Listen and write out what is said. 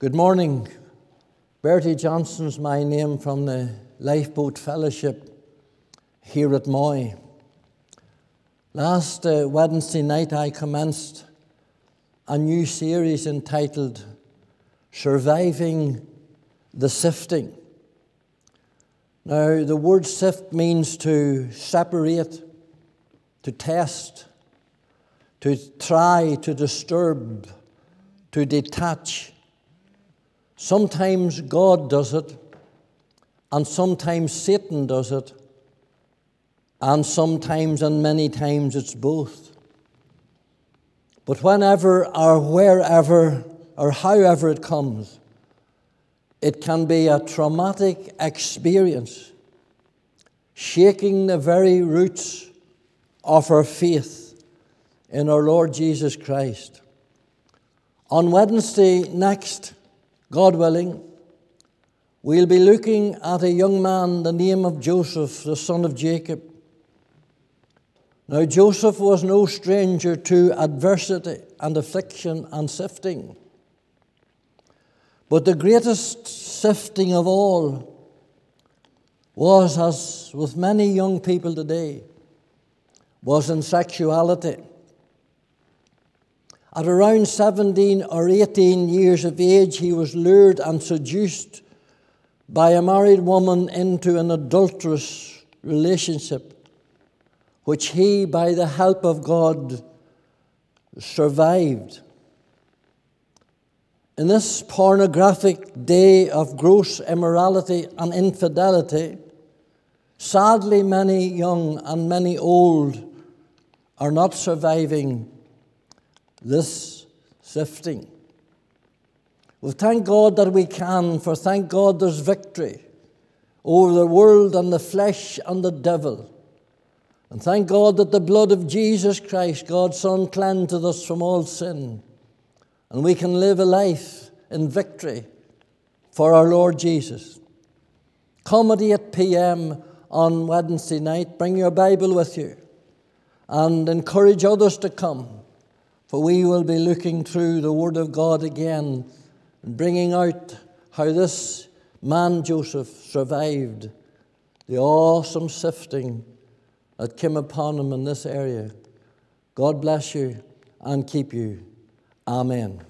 Good morning. Bertie Johnson's my name from the Lifeboat Fellowship here at Moy. Last uh, Wednesday night, I commenced a new series entitled Surviving the Sifting. Now, the word sift means to separate, to test, to try, to disturb, to detach Sometimes God does it, and sometimes Satan does it, and sometimes and many times it's both. But whenever or wherever or however it comes, it can be a traumatic experience, shaking the very roots of our faith in our Lord Jesus Christ. On Wednesday next, God willing, we'll be looking at a young man, the name of Joseph, the son of Jacob. Now, Joseph was no stranger to adversity and affliction and sifting. But the greatest sifting of all was, as with many young people today, was in sexuality. At around 17 or 18 years of age, he was lured and seduced by a married woman into an adulterous relationship, which he, by the help of God, survived. In this pornographic day of gross immorality and infidelity, sadly, many young and many old are not surviving this sifting. We thank God that we can, for thank God there's victory over the world and the flesh and the devil. And thank God that the blood of Jesus Christ, God's Son, cleansed us from all sin. And we can live a life in victory for our Lord Jesus. Come at 8 p.m. on Wednesday night. Bring your Bible with you and encourage others to come. For we will be looking through the Word of God again and bringing out how this man Joseph survived the awesome sifting that came upon him in this area. God bless you and keep you. Amen.